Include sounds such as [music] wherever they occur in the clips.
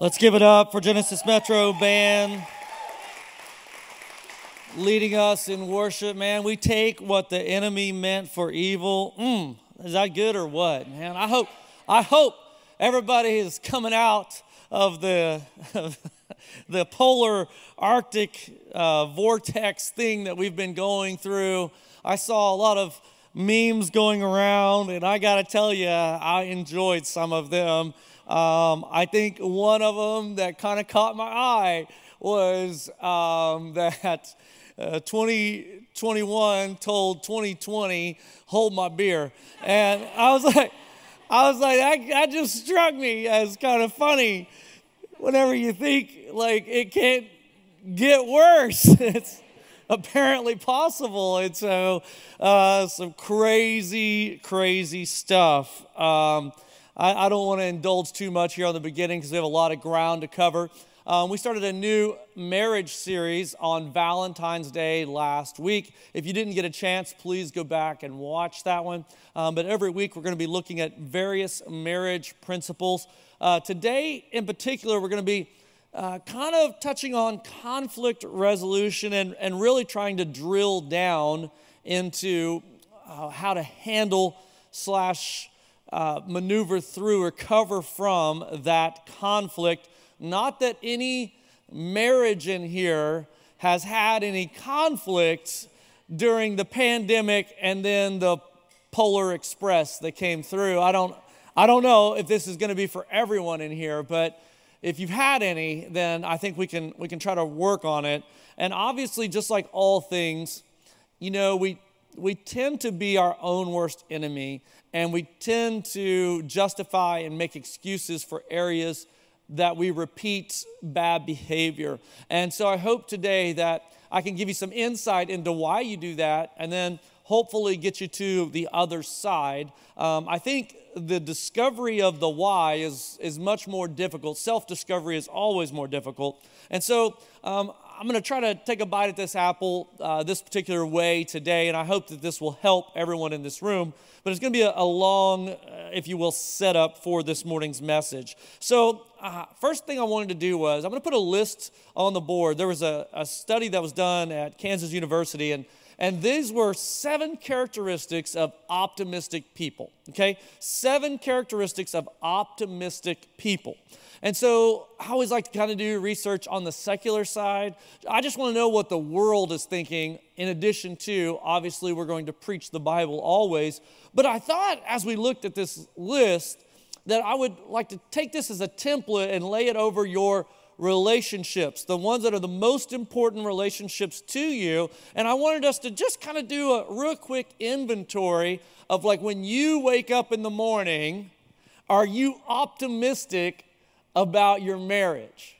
Let's give it up for Genesis Metro Band leading us in worship, man. We take what the enemy meant for evil. Mm, is that good or what, man? I hope, I hope everybody is coming out of the the polar Arctic uh, vortex thing that we've been going through. I saw a lot of memes going around, and I got to tell you, I enjoyed some of them. Um, I think one of them that kind of caught my eye was um, [laughs] that uh, 2021 told 2020, hold my beer. And I was [laughs] like, I was like, that, that just struck me as kind of funny. Whenever you think like it can't get worse, [laughs] it's apparently possible. And so, uh, some crazy, crazy stuff. Um, I, I don't want to indulge too much here on the beginning because we have a lot of ground to cover. Um, we started a new marriage series on Valentine's Day last week. If you didn't get a chance, please go back and watch that one. Um, but every week, we're going to be looking at various marriage principles. Uh, today, in particular, we're going to be uh, kind of touching on conflict resolution and, and really trying to drill down into uh, how to handle slash uh, maneuver through or cover from that conflict. Not that any marriage in here has had any conflicts during the pandemic and then the Polar Express that came through. I don't, I don't know if this is going to be for everyone in here, but if you've had any, then I think we can, we can try to work on it. And obviously, just like all things, you know, we, we tend to be our own worst enemy and we tend to justify and make excuses for areas that we repeat bad behavior. And so I hope today that I can give you some insight into why you do that and then hopefully get you to the other side. Um, I think the discovery of the why is, is much more difficult. Self discovery is always more difficult. And so um, I'm going to try to take a bite at this apple uh, this particular way today, and I hope that this will help everyone in this room. But it's going to be a, a long, uh, if you will, setup for this morning's message. So, uh, first thing I wanted to do was I'm going to put a list on the board. There was a, a study that was done at Kansas University, and and these were seven characteristics of optimistic people. Okay? Seven characteristics of optimistic people. And so I always like to kind of do research on the secular side. I just want to know what the world is thinking, in addition to, obviously, we're going to preach the Bible always. But I thought as we looked at this list that I would like to take this as a template and lay it over your relationships, the ones that are the most important relationships to you. And I wanted us to just kind of do a real quick inventory of like when you wake up in the morning, are you optimistic about your marriage?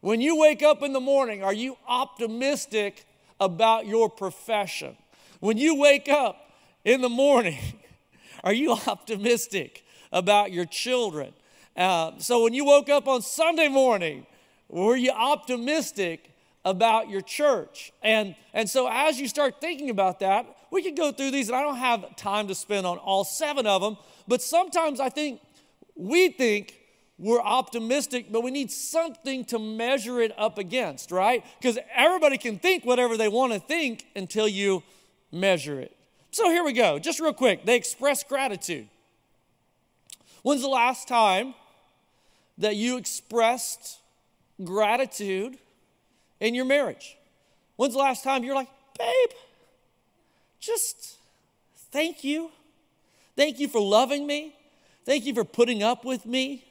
When you wake up in the morning, are you optimistic about your profession? When you wake up in the morning, [laughs] are you optimistic about your children? Uh, so when you woke up on Sunday morning, were you optimistic about your church? And, and so as you start thinking about that, we could go through these, and I don't have time to spend on all seven of them, but sometimes I think we think we're optimistic, but we need something to measure it up against, right? Because everybody can think whatever they want to think until you measure it. So here we go, just real quick. They express gratitude. When's the last time that you expressed gratitude in your marriage? When's the last time you're like, babe, just thank you. Thank you for loving me. Thank you for putting up with me.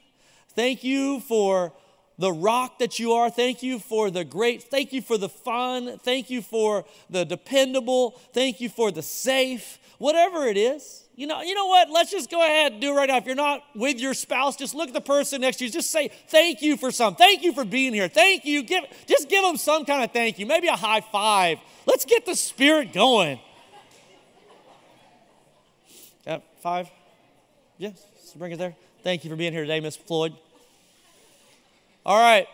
Thank you for the rock that you are. Thank you for the great. Thank you for the fun. Thank you for the dependable. Thank you for the safe. Whatever it is. You know, you know what? Let's just go ahead and do it right now. If you're not with your spouse, just look at the person next to you. Just say thank you for some. Thank you for being here. Thank you. Give just give them some kind of thank you. Maybe a high five. Let's get the spirit going. Five. Yes, bring it there. Thank you for being here today, Miss Floyd. All right.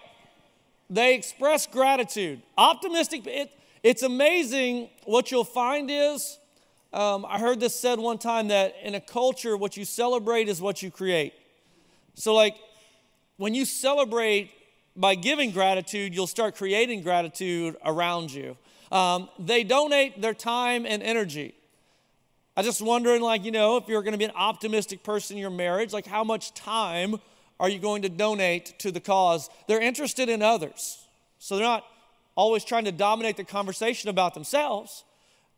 They express gratitude. Optimistic. It, it's amazing what you'll find is, um, I heard this said one time that in a culture, what you celebrate is what you create. So, like, when you celebrate by giving gratitude, you'll start creating gratitude around you. Um, they donate their time and energy. I just wondering, like, you know, if you're going to be an optimistic person in your marriage, like, how much time are you going to donate to the cause? They're interested in others. So they're not always trying to dominate the conversation about themselves.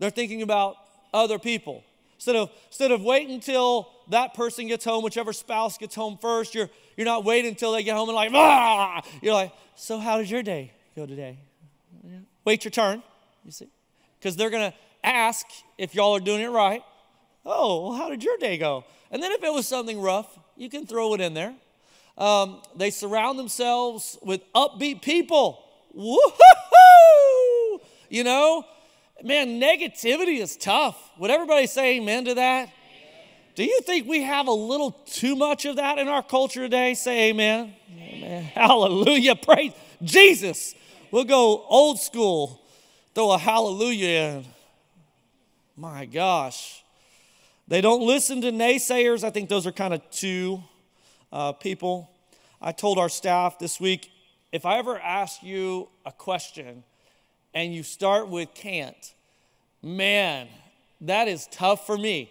They're thinking about other people. Instead of, instead of waiting until that person gets home, whichever spouse gets home first, you're, you're not waiting until they get home and like, ah! You're like, so how did your day go today? Yeah. Wait your turn, you see? Because they're going to ask if y'all are doing it right. Oh, well, how did your day go? And then if it was something rough, you can throw it in there. Um, they surround themselves with upbeat people. You know, man, negativity is tough. Would everybody say amen to that? Do you think we have a little too much of that in our culture today? Say amen. Amen. [laughs] Hallelujah. Praise Jesus. We'll go old school, throw a hallelujah in. My gosh. They don't listen to naysayers. I think those are kind of two uh, people. I told our staff this week if I ever ask you a question and you start with can't, man, that is tough for me.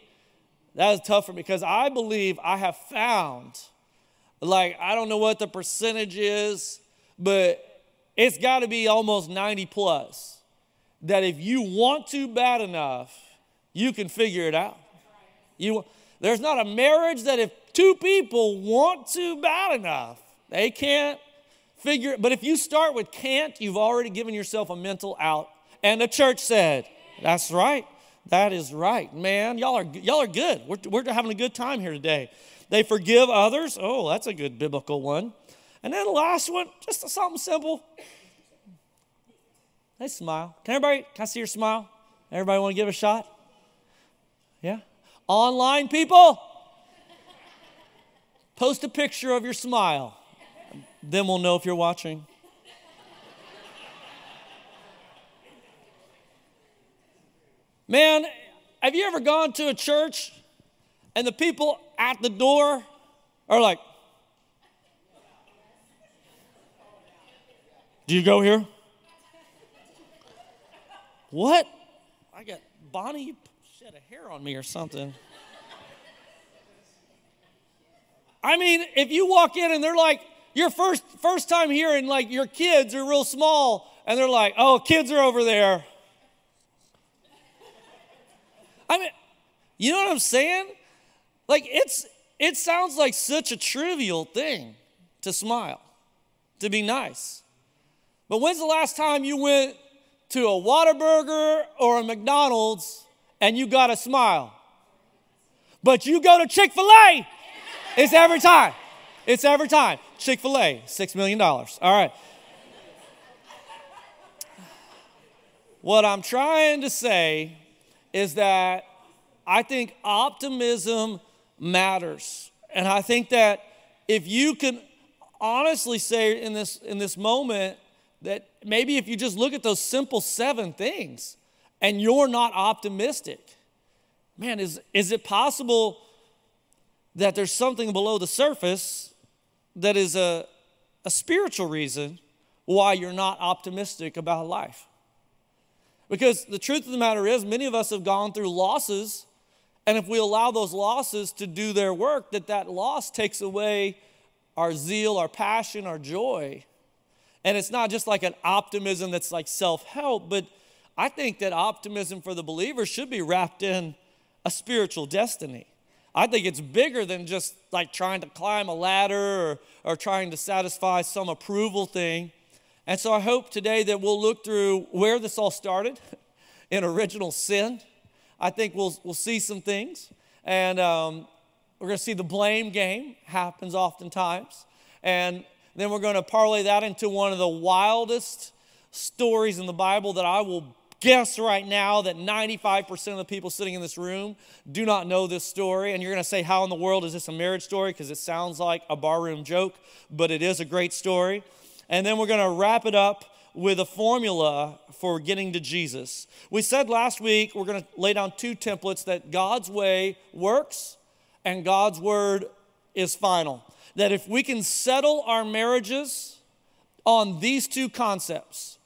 That is tough for me because I believe I have found, like, I don't know what the percentage is, but it's got to be almost 90 plus. That if you want to bad enough, you can figure it out. You, there's not a marriage that if two people want to bad enough, they can't figure it. but if you start with can't you've already given yourself a mental out. And the church said that's right. That is right man. Y'all are y'all are good. We're, we're having a good time here today. They forgive others. Oh that's a good biblical one. And then the last one just something simple. They smile. Can everybody can i see your smile? Everybody want to give a shot online people post a picture of your smile then we'll know if you're watching. Man, have you ever gone to a church and the people at the door are like, Do you go here? What? I got Bonnie shed a hair on me or something. [laughs] I mean, if you walk in and they're like, your first first time hearing like your kids are real small and they're like, "Oh, kids are over there." I mean, you know what I'm saying? Like it's it sounds like such a trivial thing to smile, to be nice. But when's the last time you went to a Whataburger or a McDonald's and you got a smile? But you go to Chick-fil-A, it's every time. It's every time. Chick fil A, $6 million. All right. What I'm trying to say is that I think optimism matters. And I think that if you can honestly say in this, in this moment that maybe if you just look at those simple seven things and you're not optimistic, man, is, is it possible that there's something below the surface that is a, a spiritual reason why you're not optimistic about life. Because the truth of the matter is, many of us have gone through losses, and if we allow those losses to do their work, that that loss takes away our zeal, our passion, our joy. And it's not just like an optimism that's like self help, but I think that optimism for the believer should be wrapped in a spiritual destiny. I think it's bigger than just like trying to climb a ladder or, or trying to satisfy some approval thing. And so I hope today that we'll look through where this all started [laughs] in original sin. I think we'll, we'll see some things. And um, we're going to see the blame game happens oftentimes. And then we're going to parlay that into one of the wildest stories in the Bible that I will guess right now that 95% of the people sitting in this room do not know this story. And you're going to say, How in the world is this a marriage story? Because it sounds like a barroom joke, but it is a great story. And then we're going to wrap it up with a formula for getting to Jesus. We said last week we're going to lay down two templates that God's way works and God's word is final. that if we can settle our marriages on these two concepts,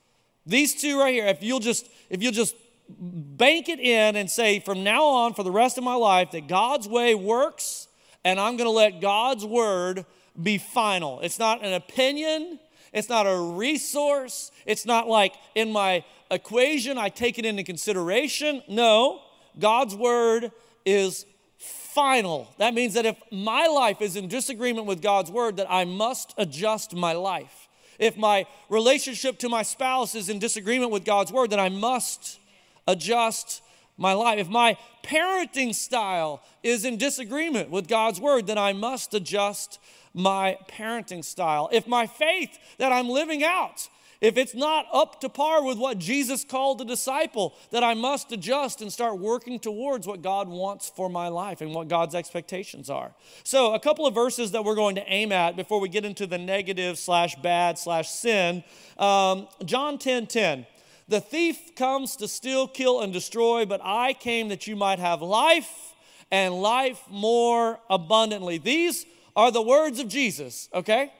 these two right here, if you'll just if you'll just bank it in and say from now on for the rest of my life that God's way works and I'm going to let God's word be final. It's not an opinion, it's not a resource, it's not like in my equation I take it into consideration. No, God's word is final. That means that if my life is in disagreement with God's word, that I must adjust my life. If my relationship to my spouse is in disagreement with God's word, then I must adjust my life. If my parenting style is in disagreement with God's word, then I must adjust my parenting style. If my faith that I'm living out if it's not up to par with what Jesus called a disciple, that I must adjust and start working towards what God wants for my life and what God's expectations are. So, a couple of verses that we're going to aim at before we get into the negative slash bad slash sin. Um, John 10 10. The thief comes to steal, kill, and destroy, but I came that you might have life and life more abundantly. These are the words of Jesus, okay?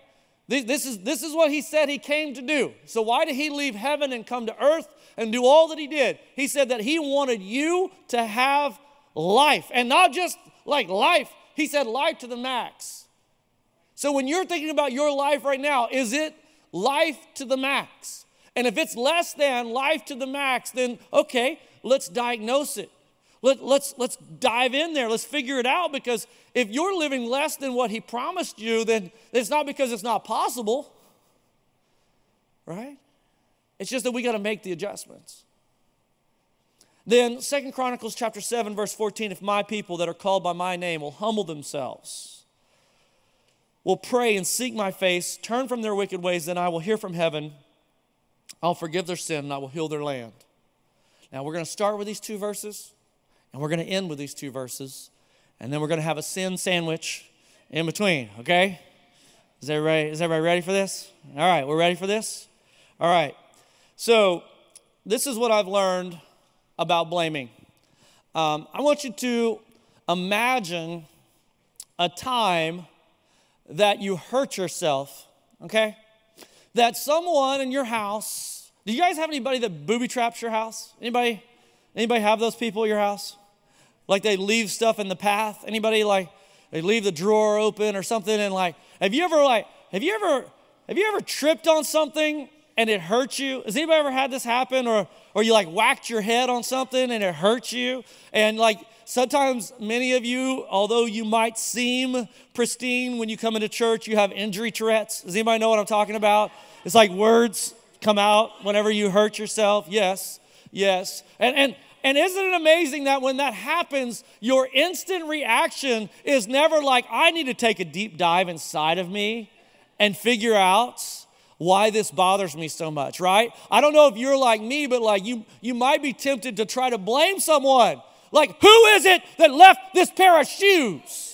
This is, this is what he said he came to do. So, why did he leave heaven and come to earth and do all that he did? He said that he wanted you to have life, and not just like life, he said life to the max. So, when you're thinking about your life right now, is it life to the max? And if it's less than life to the max, then okay, let's diagnose it. Let, let's, let's dive in there. Let's figure it out because if you're living less than what he promised you, then it's not because it's not possible, right? It's just that we got to make the adjustments. Then Second Chronicles chapter 7 verse 14 if my people that are called by my name will humble themselves will pray and seek my face turn from their wicked ways then I will hear from heaven I'll forgive their sin and I will heal their land. Now we're going to start with these two verses and we're going to end with these two verses. And then we're going to have a sin sandwich in between, okay? Is everybody, is everybody ready for this? All right, we're ready for this? All right. So, this is what I've learned about blaming. Um, I want you to imagine a time that you hurt yourself, okay? That someone in your house, do you guys have anybody that booby traps your house? Anybody? Anybody have those people at your house? Like they leave stuff in the path. Anybody like they leave the drawer open or something and like have you ever like have you ever have you ever tripped on something and it hurt you? Has anybody ever had this happen or or you like whacked your head on something and it hurt you? And like sometimes many of you, although you might seem pristine when you come into church, you have injury Tourette's. Does anybody know what I'm talking about? It's like words come out whenever you hurt yourself. Yes, yes. And and and isn't it amazing that when that happens, your instant reaction is never like, I need to take a deep dive inside of me and figure out why this bothers me so much, right? I don't know if you're like me, but like you, you might be tempted to try to blame someone. Like, who is it that left this pair of shoes?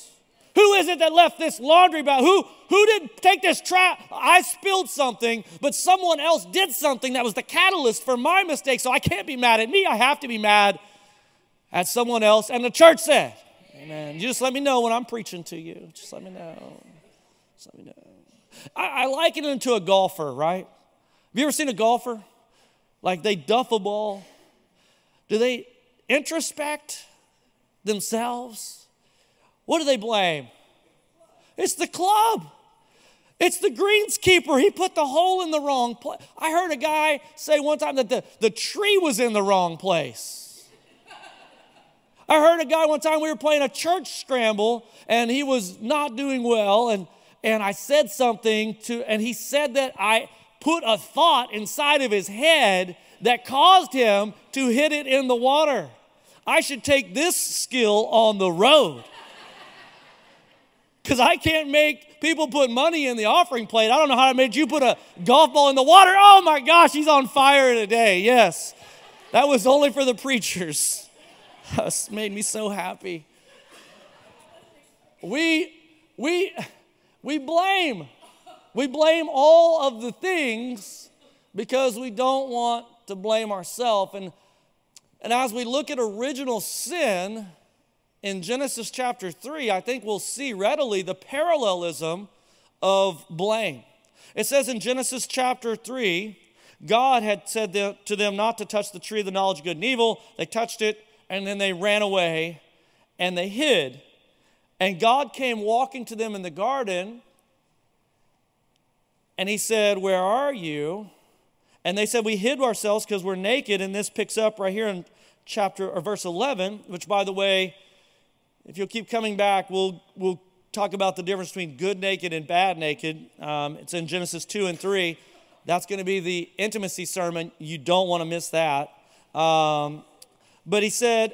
Who is it that left this laundry bag? Who, who did take this trap? I spilled something, but someone else did something that was the catalyst for my mistake. So I can't be mad at me. I have to be mad at someone else. And the church said, Amen. You just let me know when I'm preaching to you. Just let me know. Just let me know. I, I liken it to a golfer, right? Have you ever seen a golfer? Like they duff a ball. Do they introspect themselves? What do they blame? It's the club. It's the greenskeeper. He put the hole in the wrong place. I heard a guy say one time that the, the tree was in the wrong place. I heard a guy one time we were playing a church scramble and he was not doing well and and I said something to and he said that I put a thought inside of his head that caused him to hit it in the water. I should take this skill on the road because I can't make people put money in the offering plate. I don't know how I made you put a golf ball in the water. Oh my gosh, he's on fire today. Yes, that was only for the preachers. [laughs] That made me so happy. We, we, we blame. We blame all of the things because we don't want to blame ourselves. And, and as we look at original sin, in Genesis chapter 3, I think we'll see readily the parallelism of blame. It says in Genesis chapter 3, God had said to them not to touch the tree of the knowledge of good and evil. They touched it, and then they ran away and they hid. And God came walking to them in the garden, and He said, Where are you? And they said, We hid ourselves because we're naked. And this picks up right here in chapter or verse 11, which, by the way, if you'll keep coming back, we'll, we'll talk about the difference between good naked and bad naked. Um, it's in Genesis 2 and 3. That's going to be the intimacy sermon. You don't want to miss that. Um, but he said,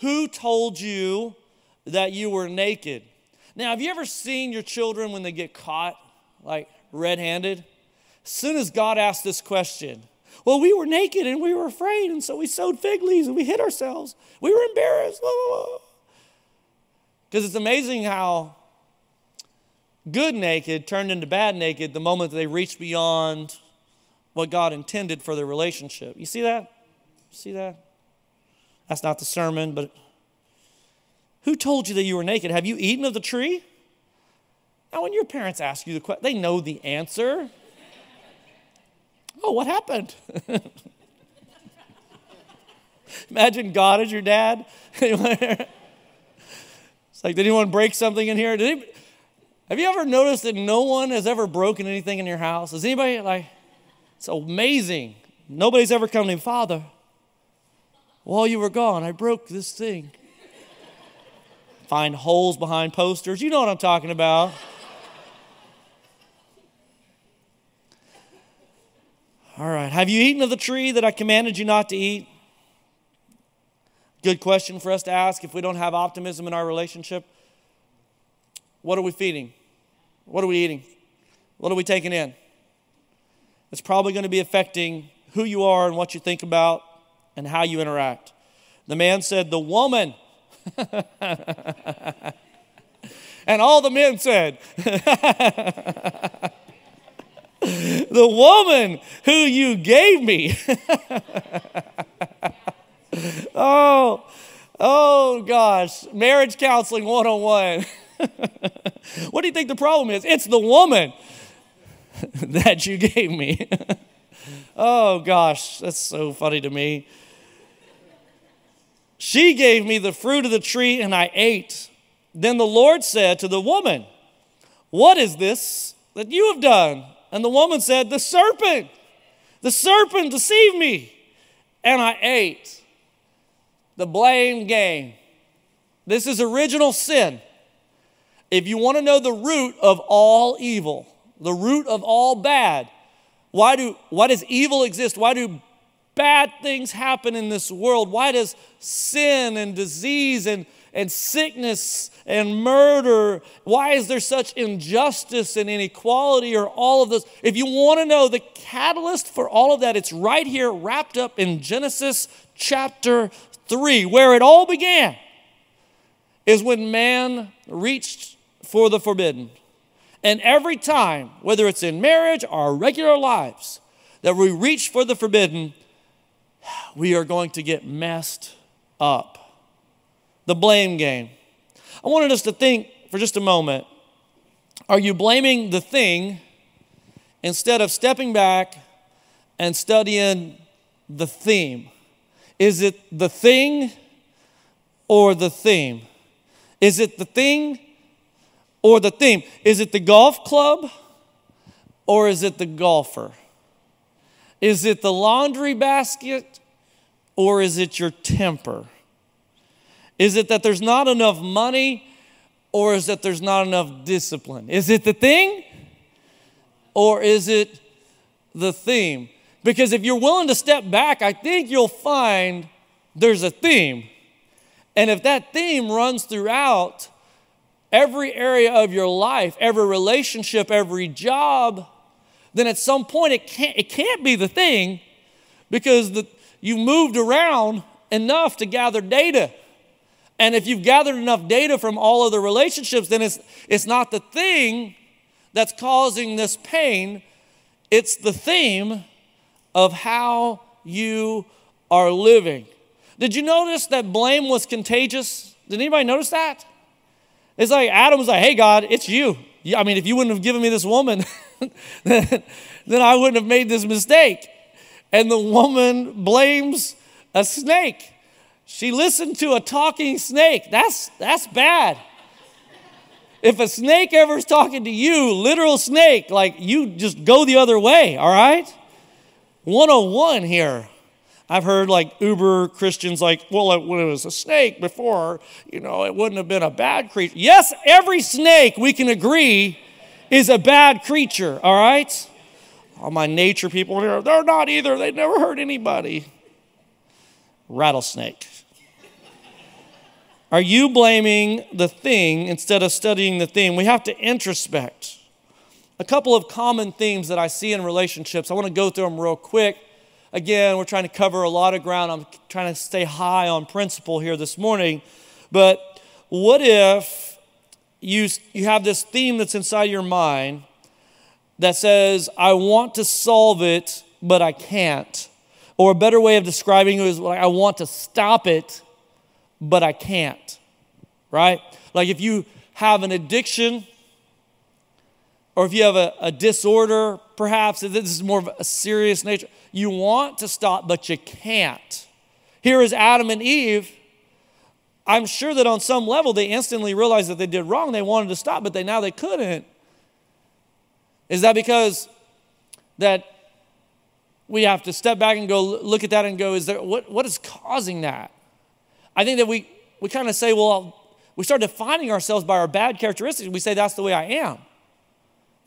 Who told you that you were naked? Now, have you ever seen your children when they get caught, like red handed? As soon as God asked this question, well, we were naked and we were afraid, and so we sewed fig leaves and we hid ourselves. We were embarrassed. Because it's amazing how good naked turned into bad naked the moment they reached beyond what God intended for their relationship. You see that? See that? That's not the sermon, but who told you that you were naked? Have you eaten of the tree? Now, when your parents ask you the question, they know the answer. oh, what happened? [laughs] Imagine God as your dad. [laughs] it's like, did anyone break something in here? Did anybody, have you ever noticed that no one has ever broken anything in your house? Is anybody like, it's amazing. Nobody's ever come to me, Father, while you were gone, I broke this thing. Find holes behind posters. You know what I'm talking about. All right. Have you eaten of the tree that I commanded you not to eat? Good question for us to ask if we don't have optimism in our relationship. What are we feeding? What are we eating? What are we taking in? It's probably going to be affecting who you are and what you think about and how you interact. The man said, The woman. [laughs] and all the men said, [laughs] The woman who you gave me. [laughs] [laughs] oh, oh gosh. Marriage counseling 101. [laughs] what do you think the problem is? It's the woman [laughs] that you gave me. oh gosh, that's so funny to me. She gave me the fruit of the tree and I ate. Then the Lord said to the woman, What is this that you have done? And the woman said, The serpent, the serpent deceived me, and I ate. The blame game. This is original sin. If you want to know the root of all evil, the root of all bad, why, do, why does evil exist? Why do bad things happen in this world? Why does sin and disease and, and sickness and murder, why is there such injustice and inequality or all of this? If you want to know the catalyst for all of that, it's right here wrapped up in Genesis chapter 3, where it all began, is when man reached for the forbidden. And every time, whether it's in marriage or our regular lives, that we reach for the forbidden, we are going to get messed up. The blame game. I wanted us to think for just a moment are you blaming the thing instead of stepping back and studying the theme? Is it the thing or the theme? Is it the thing or the theme. Is it the golf club or is it the golfer? Is it the laundry basket or is it your temper? Is it that there's not enough money or is that there's not enough discipline? Is it the thing or is it the theme? Because if you're willing to step back, I think you'll find there's a theme. And if that theme runs throughout, every area of your life, every relationship, every job, then at some point it can't, it can't be the thing because the, you've moved around enough to gather data. And if you've gathered enough data from all of the relationships, then it's, it's not the thing that's causing this pain, it's the theme of how you are living. Did you notice that blame was contagious? Did anybody notice that? It's like Adam was like, hey, God, it's you. I mean, if you wouldn't have given me this woman, [laughs] then, then I wouldn't have made this mistake. And the woman blames a snake. She listened to a talking snake. That's, that's bad. If a snake ever's talking to you, literal snake, like you just go the other way, all right? 101 here. I've heard like uber Christians like, well, when it was a snake before, you know, it wouldn't have been a bad creature. Yes, every snake, we can agree, is a bad creature, all right? All my nature people here, they're not either. They never hurt anybody. Rattlesnake. Are you blaming the thing instead of studying the thing? We have to introspect. A couple of common themes that I see in relationships. I want to go through them real quick. Again, we're trying to cover a lot of ground. I'm trying to stay high on principle here this morning. But what if you, you have this theme that's inside your mind that says, I want to solve it, but I can't? Or a better way of describing it is like, I want to stop it, but I can't. Right? Like if you have an addiction, or if you have a, a disorder, perhaps, this is more of a serious nature you want to stop, but you can't. Here is Adam and Eve. I'm sure that on some level they instantly realized that they did wrong. They wanted to stop, but they now they couldn't. Is that because that we have to step back and go look at that and go, is there what, what is causing that? I think that we we kind of say, well, we start defining ourselves by our bad characteristics. We say that's the way I am.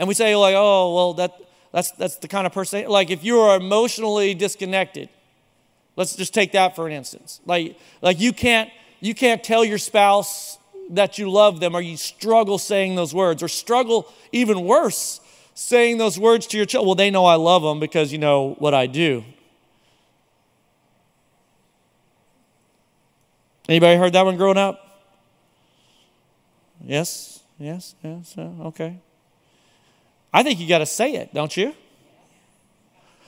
And we say, like, oh, well, that that's, that's the kind of person, like if you are emotionally disconnected, let's just take that for an instance. Like, like you, can't, you can't tell your spouse that you love them or you struggle saying those words or struggle even worse saying those words to your child. Well, they know I love them because you know what I do. Anybody heard that one growing up? Yes, yes, yes, uh, okay. I think you got to say it, don't you?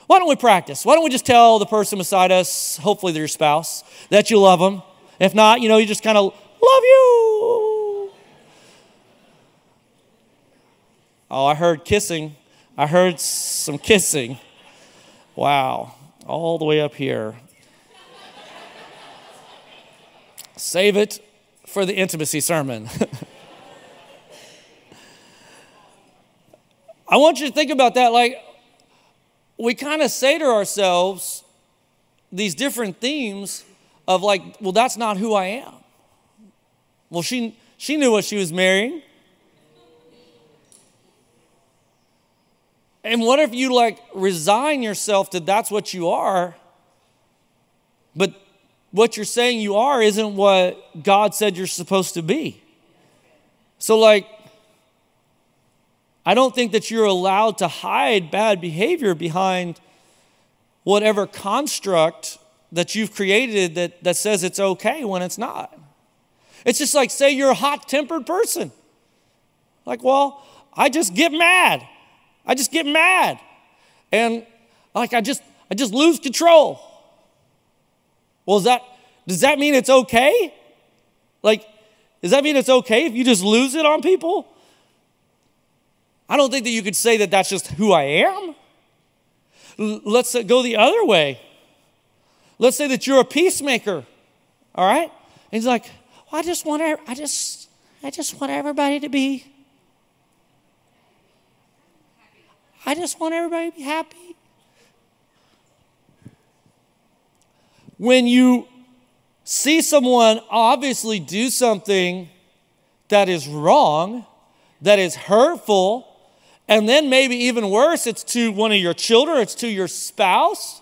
Why don't we practice? Why don't we just tell the person beside us, hopefully your spouse, that you love them? If not, you know, you just kind of love you. Oh, I heard kissing. I heard some kissing. Wow, all the way up here. Save it for the intimacy sermon. [laughs] I want you to think about that. Like, we kind of say to ourselves these different themes of, like, well, that's not who I am. Well, she, she knew what she was marrying. And what if you, like, resign yourself to that's what you are, but what you're saying you are isn't what God said you're supposed to be? So, like, I don't think that you're allowed to hide bad behavior behind whatever construct that you've created that, that says it's okay when it's not. It's just like, say you're a hot tempered person. Like, well, I just get mad. I just get mad. And like, I just, I just lose control. Well, is that, does that mean it's okay? Like, does that mean it's okay if you just lose it on people? I don't think that you could say that that's just who I am. Let's uh, go the other way. Let's say that you're a peacemaker, all right? And he's like, well, I just want I just I just want everybody to be I just want everybody to be happy. When you see someone obviously do something that is wrong, that is hurtful, and then maybe even worse, it's to one of your children, it's to your spouse.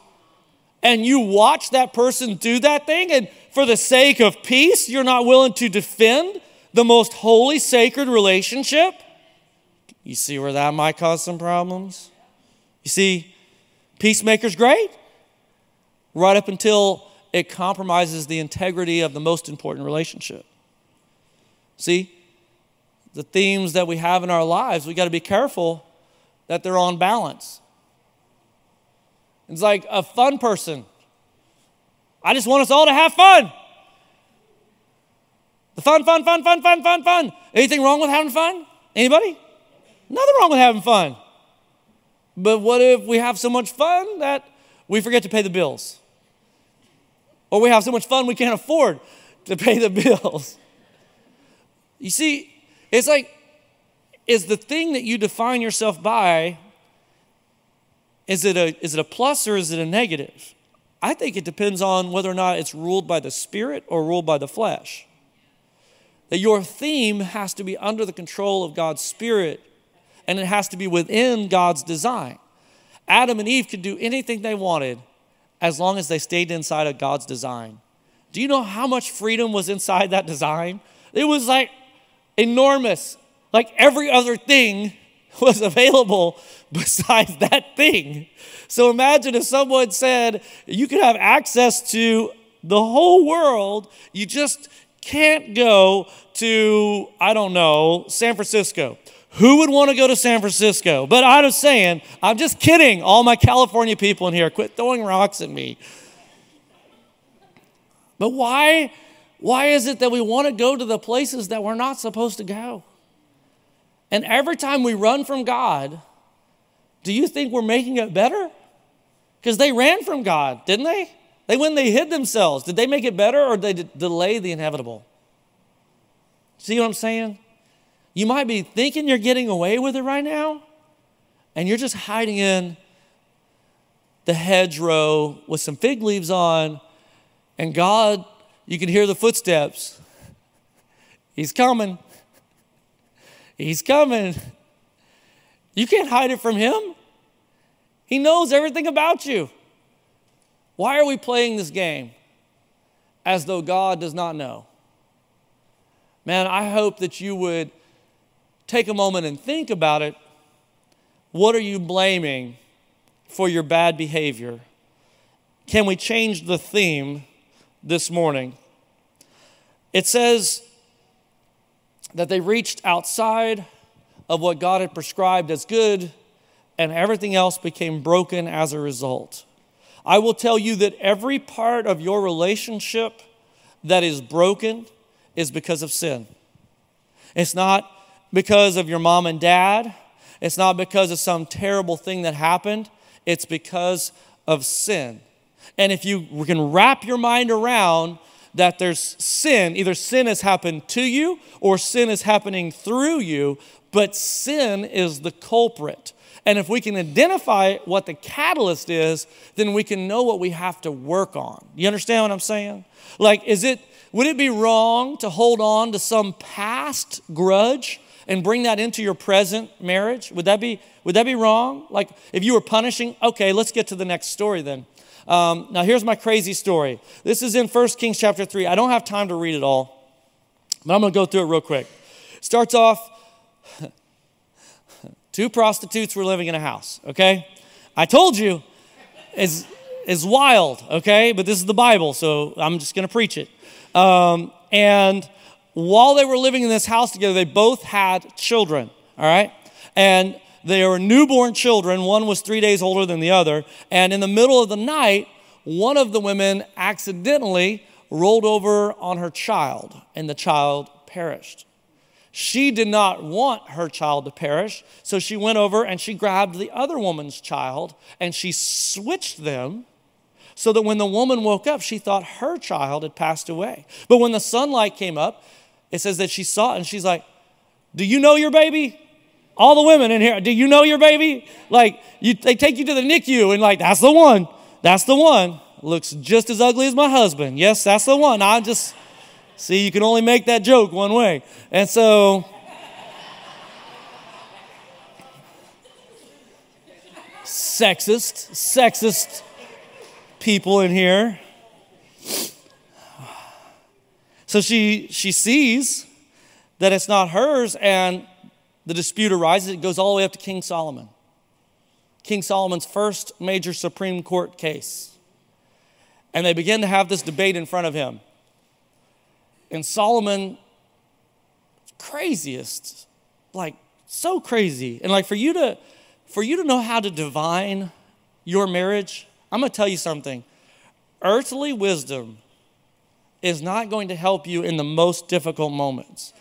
And you watch that person do that thing, and for the sake of peace, you're not willing to defend the most holy, sacred relationship. You see where that might cause some problems? You see, peacemaker's great, right up until it compromises the integrity of the most important relationship. See, the themes that we have in our lives, we got to be careful that they're on balance. It's like a fun person. I just want us all to have fun. The fun, fun, fun, fun, fun, fun, fun. Anything wrong with having fun? Anybody? Nothing wrong with having fun. But what if we have so much fun that we forget to pay the bills? Or we have so much fun we can't afford to pay the [laughs] bills? You see, it's like, is the thing that you define yourself by, is it a, is it a plus or is it a negative? I think it depends on whether or not it's ruled by the spirit or ruled by the flesh. That your theme has to be under the control of God's spirit and it has to be within God's design. Adam and Eve could do anything they wanted as long as they stayed inside of God's design. Do you know how much freedom was inside that design? It was like enormous. Like every other thing [laughs] was available [laughs] besides that thing. So imagine if someone said you could have access to the whole world, you just can't go to, I don't know, San Francisco. Who would want to go to San Francisco? But I'm just saying, I'm just kidding. All my California people in here, quit throwing rocks at me. But why, why is it that we want to go to the places that we're not supposed to go? And every time we run from God, do you think we're making it better? Because they ran from God, didn't they? They when they hid themselves. Did they make it better or did they delay the inevitable? See what I'm saying? You might be thinking you're getting away with it right now, and you're just hiding in the hedgerow with some fig leaves on, and God, you can hear the footsteps. He's coming. He's coming. You can't hide it from Him. He knows everything about you. Why are we playing this game as though God does not know? Man, I hope that you would take a moment and think about it. What are you blaming for your bad behavior? Can we change the theme this morning? It says that they reached outside of what God had prescribed as good, and everything else became broken as a result. I will tell you that every part of your relationship that is broken is because of sin. It's not because of your mom and dad. It's not because of some terrible thing that happened. It's because of sin. And if you can wrap your mind around that there's sin, either sin has happened to you or sin is happening through you, but sin is the culprit. And if we can identify what the catalyst is, then we can know what we have to work on. You understand what I'm saying? Like, is it, would it be wrong to hold on to some past grudge and bring that into your present marriage? Would that be, would that be wrong? Like if you were punishing, okay, let's get to the next story then. Um, now here's my crazy story. This is in 1 Kings chapter 3. I don't have time to read it all, but I'm going to go through it real quick. Starts off, [laughs] two prostitutes were living in a house, okay? I told you, it's, it's wild, okay? But this is the Bible, so I'm just going to preach it. Um, and while they were living in this house together, they both had children, all right? And they were newborn children. One was three days older than the other. And in the middle of the night, one of the women accidentally rolled over on her child, and the child perished. She did not want her child to perish, so she went over and she grabbed the other woman's child and she switched them so that when the woman woke up, she thought her child had passed away. But when the sunlight came up, it says that she saw it and she's like, Do you know your baby? All the women in here, do you know your baby? Like, you, they take you to the NICU and, like, that's the one. That's the one. Looks just as ugly as my husband. Yes, that's the one. I just, see, you can only make that joke one way. And so, sexist, sexist people in here. So she, she sees that it's not hers, and the dispute arises. It goes all the way up to King Solomon. King Solomon's first major Supreme Court case. And they begin to have this debate in front of him. And Solomon, craziest, like so crazy. And like for you to for you to know how to divine your marriage, I'm gonna tell you something. Earthly wisdom is not going to help you in the most difficult moments.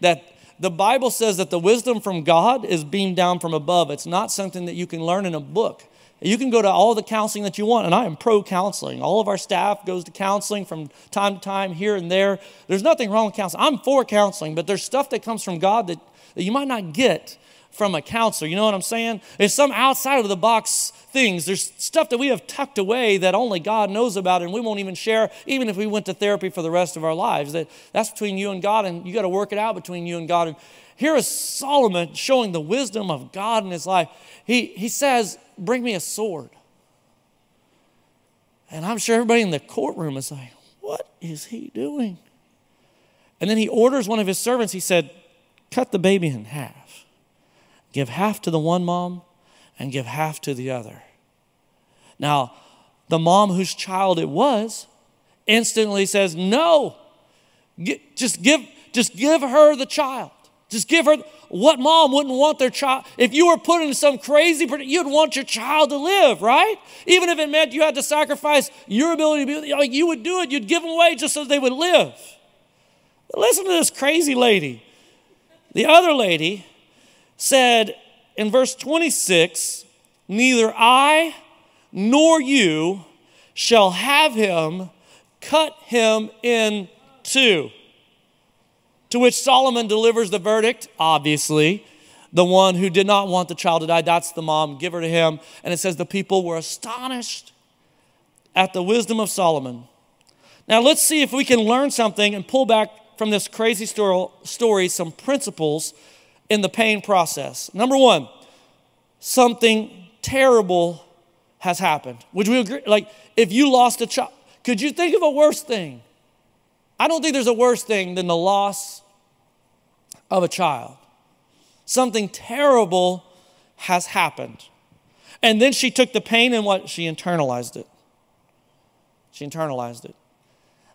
That the Bible says that the wisdom from God is beamed down from above. It's not something that you can learn in a book. You can go to all the counseling that you want, and I am pro counseling. All of our staff goes to counseling from time to time, here and there. There's nothing wrong with counseling. I'm for counseling, but there's stuff that comes from God that, that you might not get from a counselor. You know what I'm saying? There's some outside of the box things. There's stuff that we have tucked away that only God knows about, and we won't even share, even if we went to therapy for the rest of our lives. That, that's between you and God, and you got to work it out between you and God. And here is Solomon showing the wisdom of God in his life. He, he says, Bring me a sword. And I'm sure everybody in the courtroom is like, What is he doing? And then he orders one of his servants, he said, Cut the baby in half. Give half to the one mom and give half to the other. Now, the mom whose child it was instantly says, No, just give, just give her the child. Just give her what mom wouldn't want their child? If you were put in some crazy, you'd want your child to live, right? Even if it meant you had to sacrifice your ability to be, like you would do it, you'd give them away just so they would live. But listen to this crazy lady. The other lady said in verse 26 Neither I nor you shall have him cut him in two. To which Solomon delivers the verdict, obviously. The one who did not want the child to die, that's the mom, give her to him. And it says the people were astonished at the wisdom of Solomon. Now let's see if we can learn something and pull back from this crazy story some principles in the pain process. Number one, something terrible has happened. Would we agree? Like, if you lost a child, could you think of a worse thing? I don't think there's a worse thing than the loss of a child. Something terrible has happened. And then she took the pain and what? She internalized it. She internalized it.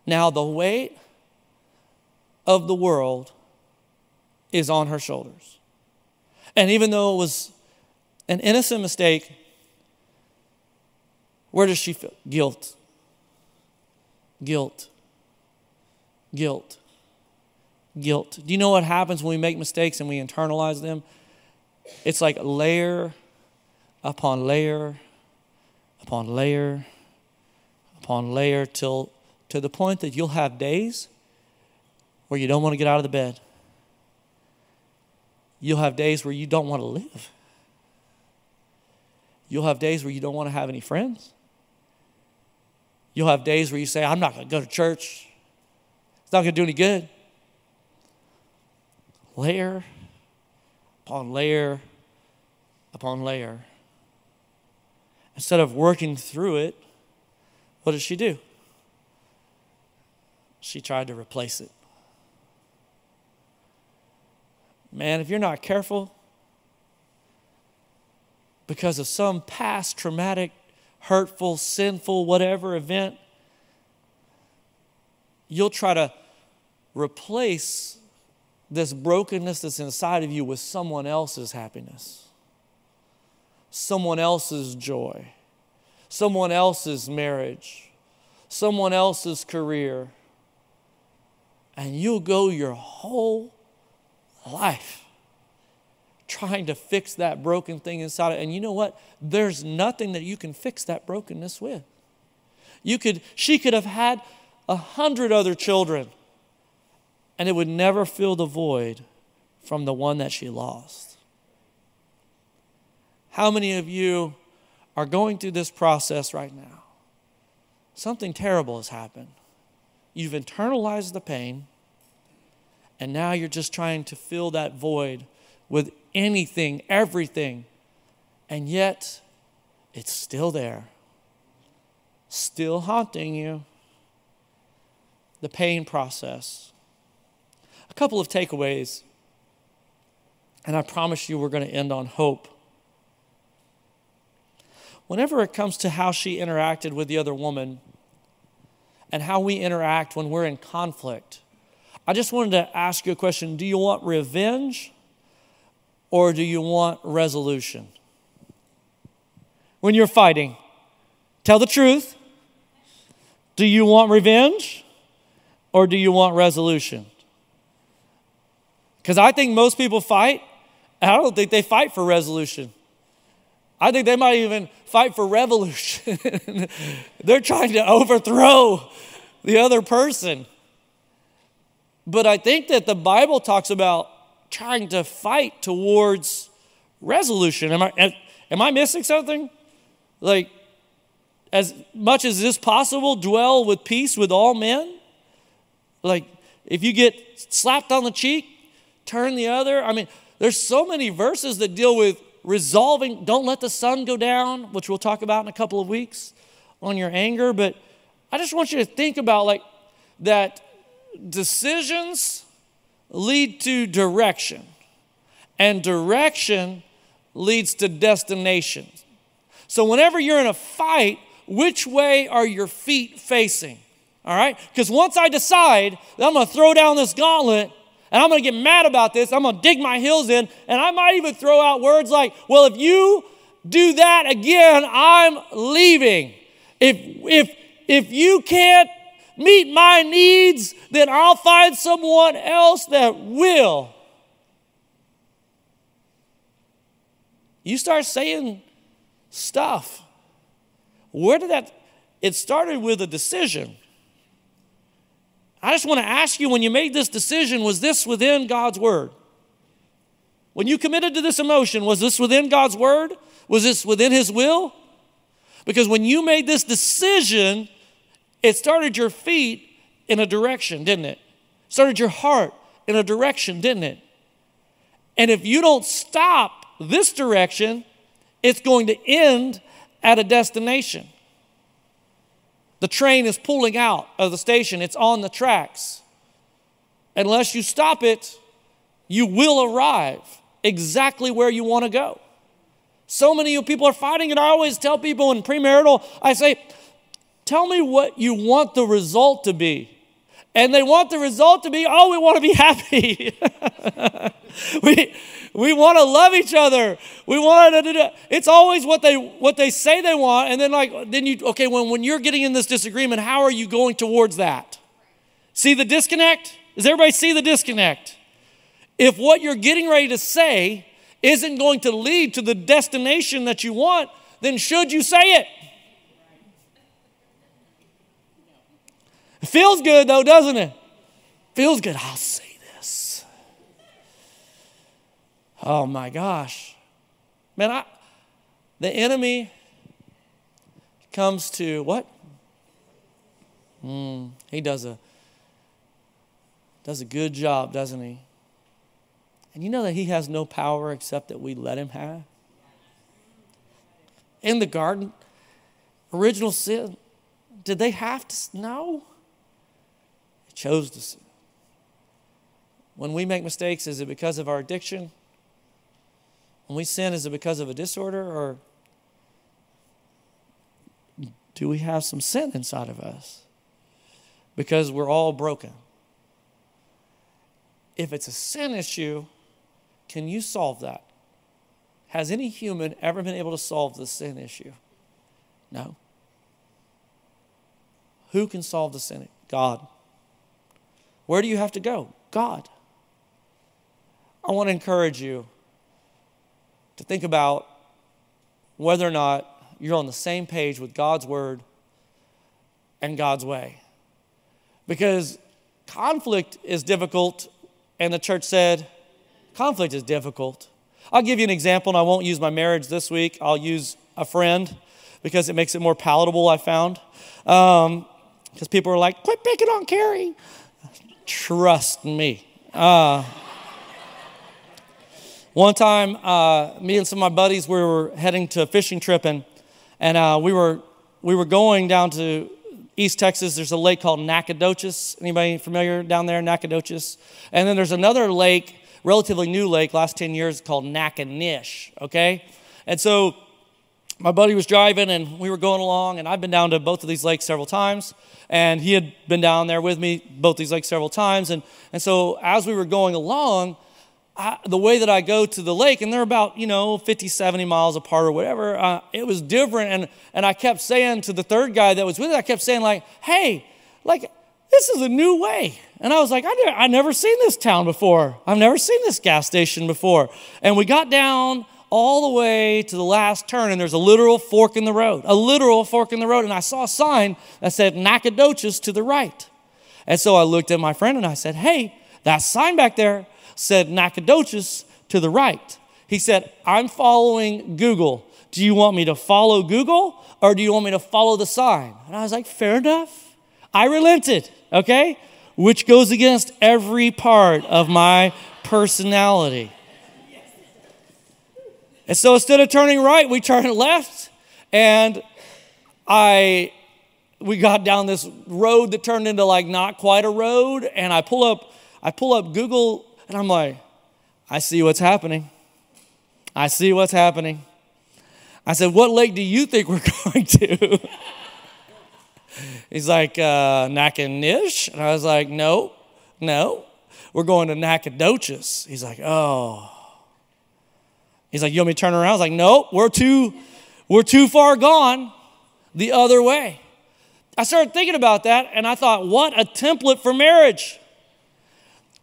Now, the weight of the world is on her shoulders. And even though it was an innocent mistake, where does she feel? Guilt. Guilt guilt. Guilt. Do you know what happens when we make mistakes and we internalize them? It's like layer upon layer upon layer upon layer till to the point that you'll have days where you don't want to get out of the bed. You'll have days where you don't want to live. You'll have days where you don't want to have any friends. You'll have days where you say, I'm not going to go to church. It's not going to do any good. Layer upon layer upon layer. Instead of working through it, what did she do? She tried to replace it. Man, if you're not careful, because of some past traumatic, hurtful, sinful, whatever event, you'll try to replace this brokenness that's inside of you with someone else's happiness, someone else's joy, someone else's marriage, someone else's career. And you'll go your whole life trying to fix that broken thing inside it. And you know what? There's nothing that you can fix that brokenness with. You could, she could have had a hundred other children, and it would never fill the void from the one that she lost. How many of you are going through this process right now? Something terrible has happened. You've internalized the pain, and now you're just trying to fill that void with anything, everything, and yet it's still there, still haunting you the pain process. A couple of takeaways, and I promise you we're going to end on hope. Whenever it comes to how she interacted with the other woman and how we interact when we're in conflict, I just wanted to ask you a question Do you want revenge or do you want resolution? When you're fighting, tell the truth. Do you want revenge or do you want resolution? Because I think most people fight, and I don't think they fight for resolution. I think they might even fight for revolution. [laughs] They're trying to overthrow the other person. But I think that the Bible talks about trying to fight towards resolution. Am I, am I missing something? Like, as much as is possible, dwell with peace with all men? Like, if you get slapped on the cheek, turn the other. I mean, there's so many verses that deal with resolving, don't let the sun go down, which we'll talk about in a couple of weeks on your anger. But I just want you to think about like that decisions lead to direction, and direction leads to destination. So, whenever you're in a fight, which way are your feet facing? All right? Because once I decide that I'm going to throw down this gauntlet and I'm going to get mad about this, I'm going to dig my heels in, and I might even throw out words like, well, if you do that again, I'm leaving. If, if, if you can't meet my needs, then I'll find someone else that will. You start saying stuff. Where did that? It started with a decision. I just want to ask you when you made this decision, was this within God's word? When you committed to this emotion, was this within God's word? Was this within His will? Because when you made this decision, it started your feet in a direction, didn't it? Started your heart in a direction, didn't it? And if you don't stop this direction, it's going to end at a destination. The train is pulling out of the station, it's on the tracks. Unless you stop it, you will arrive exactly where you want to go. So many people are fighting, and I always tell people in premarital, I say, Tell me what you want the result to be. And they want the result to be, oh, we want to be happy. [laughs] we, we want to love each other. We want to It's always what they what they say they want, and then like then you okay when when you're getting in this disagreement, how are you going towards that? See the disconnect? Does everybody see the disconnect? If what you're getting ready to say isn't going to lead to the destination that you want, then should you say it? It feels good though, doesn't it? Feels good. I'll say this. Oh my gosh. Man, I, the enemy comes to what? Mm, he does a does a good job, doesn't he? And you know that he has no power except that we let him have. In the garden, original sin, did they have to? No. Chose to sin. When we make mistakes, is it because of our addiction? When we sin, is it because of a disorder or do we have some sin inside of us? Because we're all broken. If it's a sin issue, can you solve that? Has any human ever been able to solve the sin issue? No. Who can solve the sin? God. Where do you have to go? God. I want to encourage you to think about whether or not you're on the same page with God's word and God's way. Because conflict is difficult, and the church said, conflict is difficult. I'll give you an example, and I won't use my marriage this week. I'll use a friend because it makes it more palatable, I found. Because um, people are like, quit picking on Carrie. Trust me. Uh, one time, uh, me and some of my buddies, we were heading to a fishing trip, and, and uh, we, were, we were going down to East Texas. There's a lake called Nacogdoches. Anybody familiar down there, Nacogdoches? And then there's another lake, relatively new lake, last 10 years, called Naconiche, okay? And so my buddy was driving, and we were going along, and I've been down to both of these lakes several times, and he had been down there with me, both these lakes several times. And, and so as we were going along, I, the way that I go to the lake, and they're about, you know, 50, 70 miles apart or whatever, uh, it was different. And, and I kept saying to the third guy that was with it, I kept saying, like, hey, like, this is a new way. And I was like, I never, I never seen this town before. I've never seen this gas station before. And we got down all the way to the last turn, and there's a literal fork in the road, a literal fork in the road. And I saw a sign that said Nacogdoches to the right. And so I looked at my friend and I said, Hey, that sign back there said Nacogdoches to the right. He said, I'm following Google. Do you want me to follow Google or do you want me to follow the sign? And I was like, Fair enough. I relented, okay? Which goes against every part of my personality. And so instead of turning right, we turned [laughs] left, and I we got down this road that turned into like not quite a road, and I pull up I pull up Google and I'm like, I see what's happening. I see what's happening. I said, What lake do you think we're [laughs] going to? [laughs] He's like, uh, Nish. And I was like, No, no. We're going to Nacogdoches. He's like, Oh. He's like, You want me to turn around? I was like, Nope, we're too, we're too far gone the other way. I started thinking about that and I thought, what a template for marriage.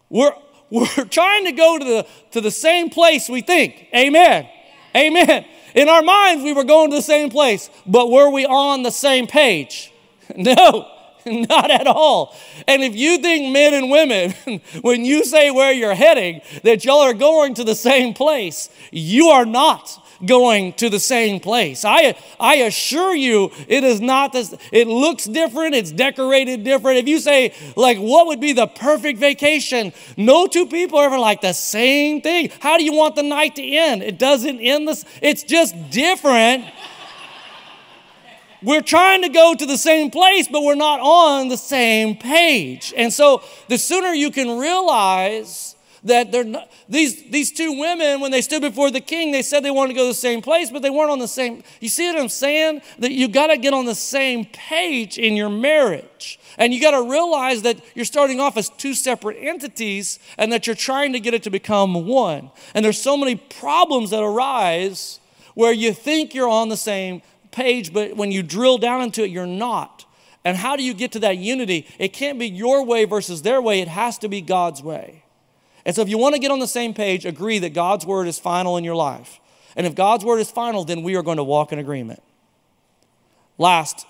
We're, [laughs] we're trying to go to the, to the same place we think. Amen. Amen. In our minds, we were going to the same place, but were we on the same page? [laughs] No, [laughs] not at all. And if you think men and women, [laughs] when you say where you're heading, that y'all are going to the same place, you are not going to the same place. I, I assure you, it is not this, it looks different, it's decorated different. If you say, like, what would be the perfect vacation? No two people are ever like the same thing. How do you want the night to end? It doesn't end this, it's just different. We're trying to go to the same place, but we're not on the same page. And so the sooner you can realize that they're not, these, these two women, when they stood before the king, they said they wanted to go to the same place, but they weren't on the same. You see what I'm saying? That you got to get on the same page in your marriage. And you got to realize that you're starting off as two separate entities and that you're trying to get it to become one. And there's so many problems that arise where you think you're on the same page, but when you drill down into it, you're not. And how do you get to that unity? It can't be your way versus their way, it has to be God's way. And so, if you want to get on the same page, agree that God's word is final in your life. And if God's word is final, then we are going to walk in agreement. Last,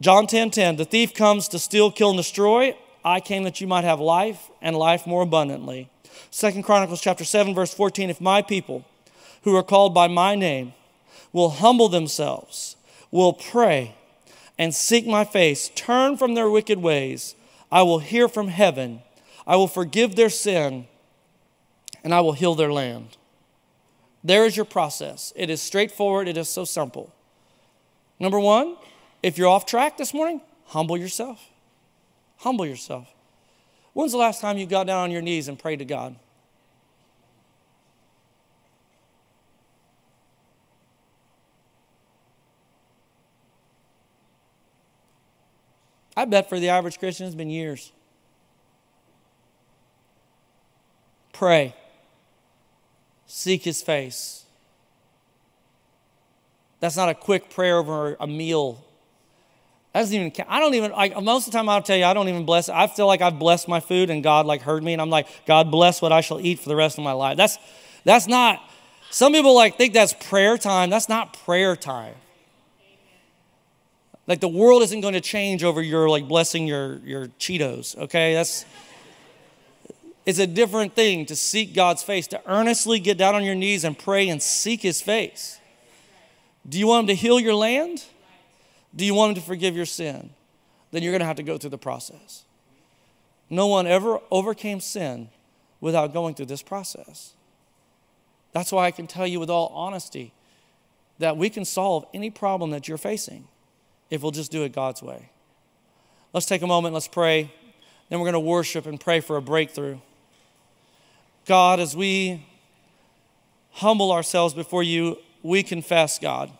John 10 10, the thief comes to steal, kill, and destroy. I came that you might have life and life more abundantly. Second Chronicles chapter 7, verse 14, if my people who are called by my name will humble themselves, will pray, and seek my face, turn from their wicked ways, I will hear from heaven I will forgive their sin and I will heal their land. There is your process. It is straightforward, it is so simple. Number one, if you're off track this morning, humble yourself. Humble yourself. When's the last time you got down on your knees and prayed to God? I bet for the average Christian it's been years. Pray. Seek his face. That's not a quick prayer over a meal. That doesn't even count. I don't even, like, most of the time I'll tell you, I don't even bless I feel like I've blessed my food and God, like, heard me. And I'm like, God bless what I shall eat for the rest of my life. That's, that's not, some people, like, think that's prayer time. That's not prayer time. Like, the world isn't going to change over your, like, blessing your, your Cheetos, okay? That's, it's a different thing to seek God's face, to earnestly get down on your knees and pray and seek His face. Do you want Him to heal your land? Do you want Him to forgive your sin? Then you're going to have to go through the process. No one ever overcame sin without going through this process. That's why I can tell you with all honesty that we can solve any problem that you're facing if we'll just do it God's way. Let's take a moment, let's pray. Then we're going to worship and pray for a breakthrough. God, as we humble ourselves before you, we confess, God.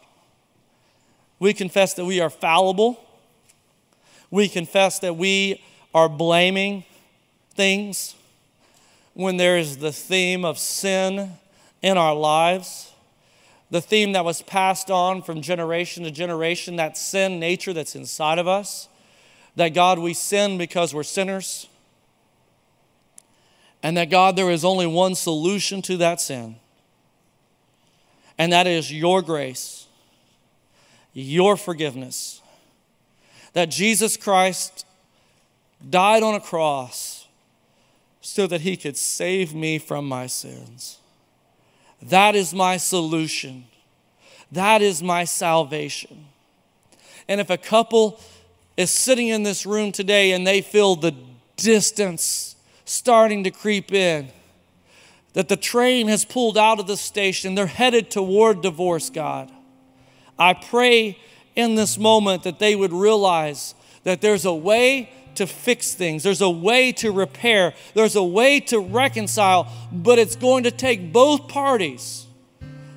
We confess that we are fallible. We confess that we are blaming things when there is the theme of sin in our lives, the theme that was passed on from generation to generation, that sin nature that's inside of us that God, we sin because we're sinners, and that God, there is only one solution to that sin, and that is your grace, your forgiveness. That Jesus Christ died on a cross so that he could save me from my sins. That is my solution. That is my salvation. And if a couple is sitting in this room today and they feel the distance starting to creep in, that the train has pulled out of the station, they're headed toward divorce, God. I pray in this moment that they would realize that there's a way to fix things, there's a way to repair, there's a way to reconcile, but it's going to take both parties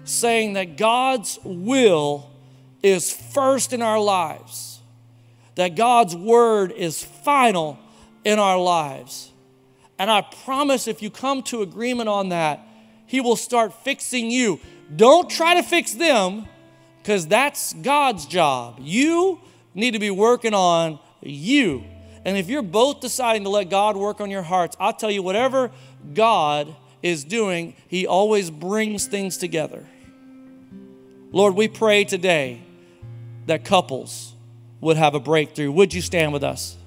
saying that God's will is first in our lives, that God's word is final in our lives. And I promise if you come to agreement on that, He will start fixing you. Don't try to fix them because that's God's job. You need to be working on you. And if you're both deciding to let God work on your hearts, I'll tell you, whatever God is doing, He always brings things together. Lord, we pray today that couples would have a breakthrough. Would you stand with us?